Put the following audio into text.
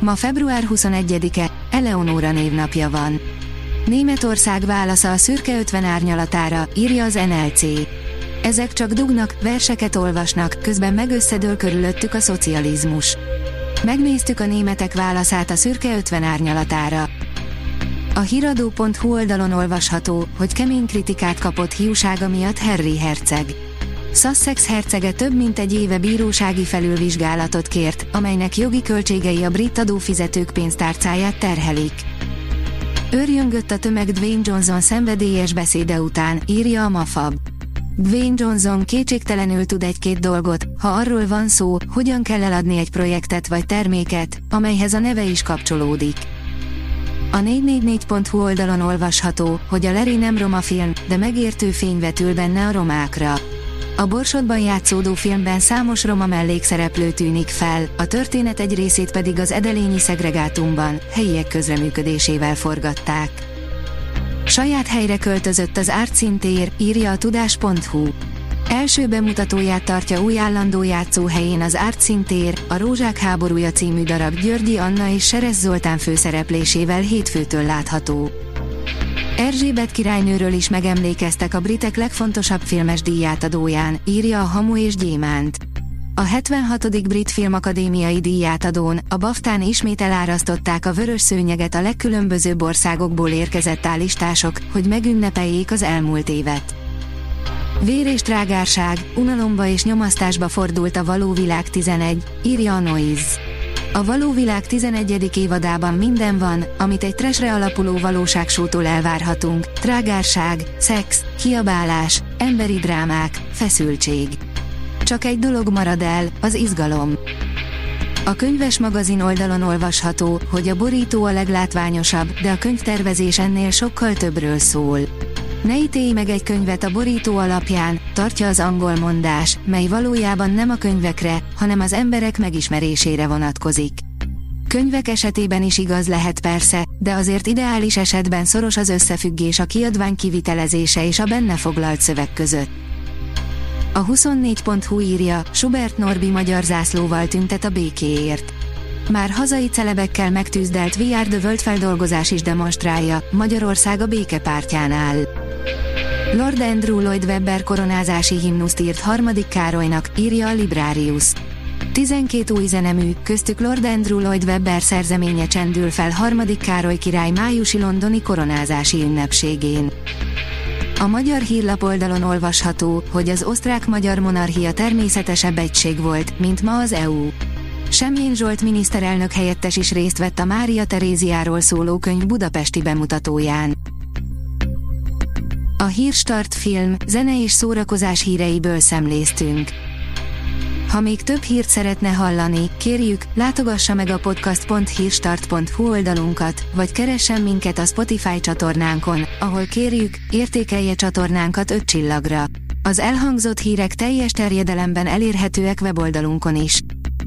Ma február 21-e, Eleonóra névnapja van. Németország válasza a szürke 50 árnyalatára, írja az NLC. Ezek csak dugnak, verseket olvasnak, közben megösszedől körülöttük a szocializmus. Megnéztük a németek válaszát a szürke 50 árnyalatára. A hiradó.hu oldalon olvasható, hogy kemény kritikát kapott hiúsága miatt Harry Herceg. Sussex hercege több mint egy éve bírósági felülvizsgálatot kért, amelynek jogi költségei a brit adófizetők pénztárcáját terhelik. Örjöngött a tömeg Dwayne Johnson szenvedélyes beszéde után, írja a Mafab. Dwayne Johnson kétségtelenül tud egy-két dolgot, ha arról van szó, hogyan kell eladni egy projektet vagy terméket, amelyhez a neve is kapcsolódik. A 444.hu oldalon olvasható, hogy a Larry nem roma film, de megértő fény vetül benne a romákra. A Borsodban játszódó filmben számos roma mellékszereplő tűnik fel, a történet egy részét pedig az edelényi szegregátumban, helyiek közreműködésével forgatták. Saját helyre költözött az Ártszintér, írja a tudás.hu. Első bemutatóját tartja új állandó játszóhelyén az Ártszintér, a Rózsák háborúja című darab Györgyi Anna és Seres Zoltán főszereplésével hétfőtől látható. Erzsébet királynőről is megemlékeztek a britek legfontosabb filmes díjátadóján, írja a Hamu és Gyémánt. A 76. Brit Filmakadémiai díjátadón, a Baftán ismét elárasztották a vörös szőnyeget a legkülönbözőbb országokból érkezett állistások, hogy megünnepeljék az elmúlt évet. Vér és trágárság, unalomba és nyomasztásba fordult a való világ 11, írja a Noise. A való világ 11. évadában minden van, amit egy tresre alapuló valóságsótól elvárhatunk. Trágárság, szex, kiabálás, emberi drámák, feszültség. Csak egy dolog marad el, az izgalom. A könyves magazin oldalon olvasható, hogy a borító a leglátványosabb, de a könyvtervezés ennél sokkal többről szól. Ne ítélj meg egy könyvet a borító alapján, tartja az angol mondás, mely valójában nem a könyvekre, hanem az emberek megismerésére vonatkozik. Könyvek esetében is igaz lehet persze, de azért ideális esetben szoros az összefüggés a kiadvány kivitelezése és a benne foglalt szöveg között. A 24.hu írja, Schubert Norbi magyar zászlóval tüntet a békéért. Már hazai celebekkel megtűzdelt VR The World feldolgozás is demonstrálja, Magyarország a békepártján áll. Lord Andrew Lloyd Webber koronázási himnuszt írt harmadik Károlynak, írja a Librarius. 12 új zenemű, köztük Lord Andrew Lloyd Webber szerzeménye csendül fel harmadik Károly király májusi londoni koronázási ünnepségén. A magyar hírlap oldalon olvasható, hogy az osztrák-magyar monarchia természetesebb egység volt, mint ma az EU. Semjén Zsolt miniszterelnök helyettes is részt vett a Mária Teréziáról szóló könyv budapesti bemutatóján. A Hírstart film, zene és szórakozás híreiből szemléztünk. Ha még több hírt szeretne hallani, kérjük, látogassa meg a podcast.hírstart.hu oldalunkat, vagy keressen minket a Spotify csatornánkon, ahol kérjük, értékelje csatornánkat 5 csillagra. Az elhangzott hírek teljes terjedelemben elérhetőek weboldalunkon is.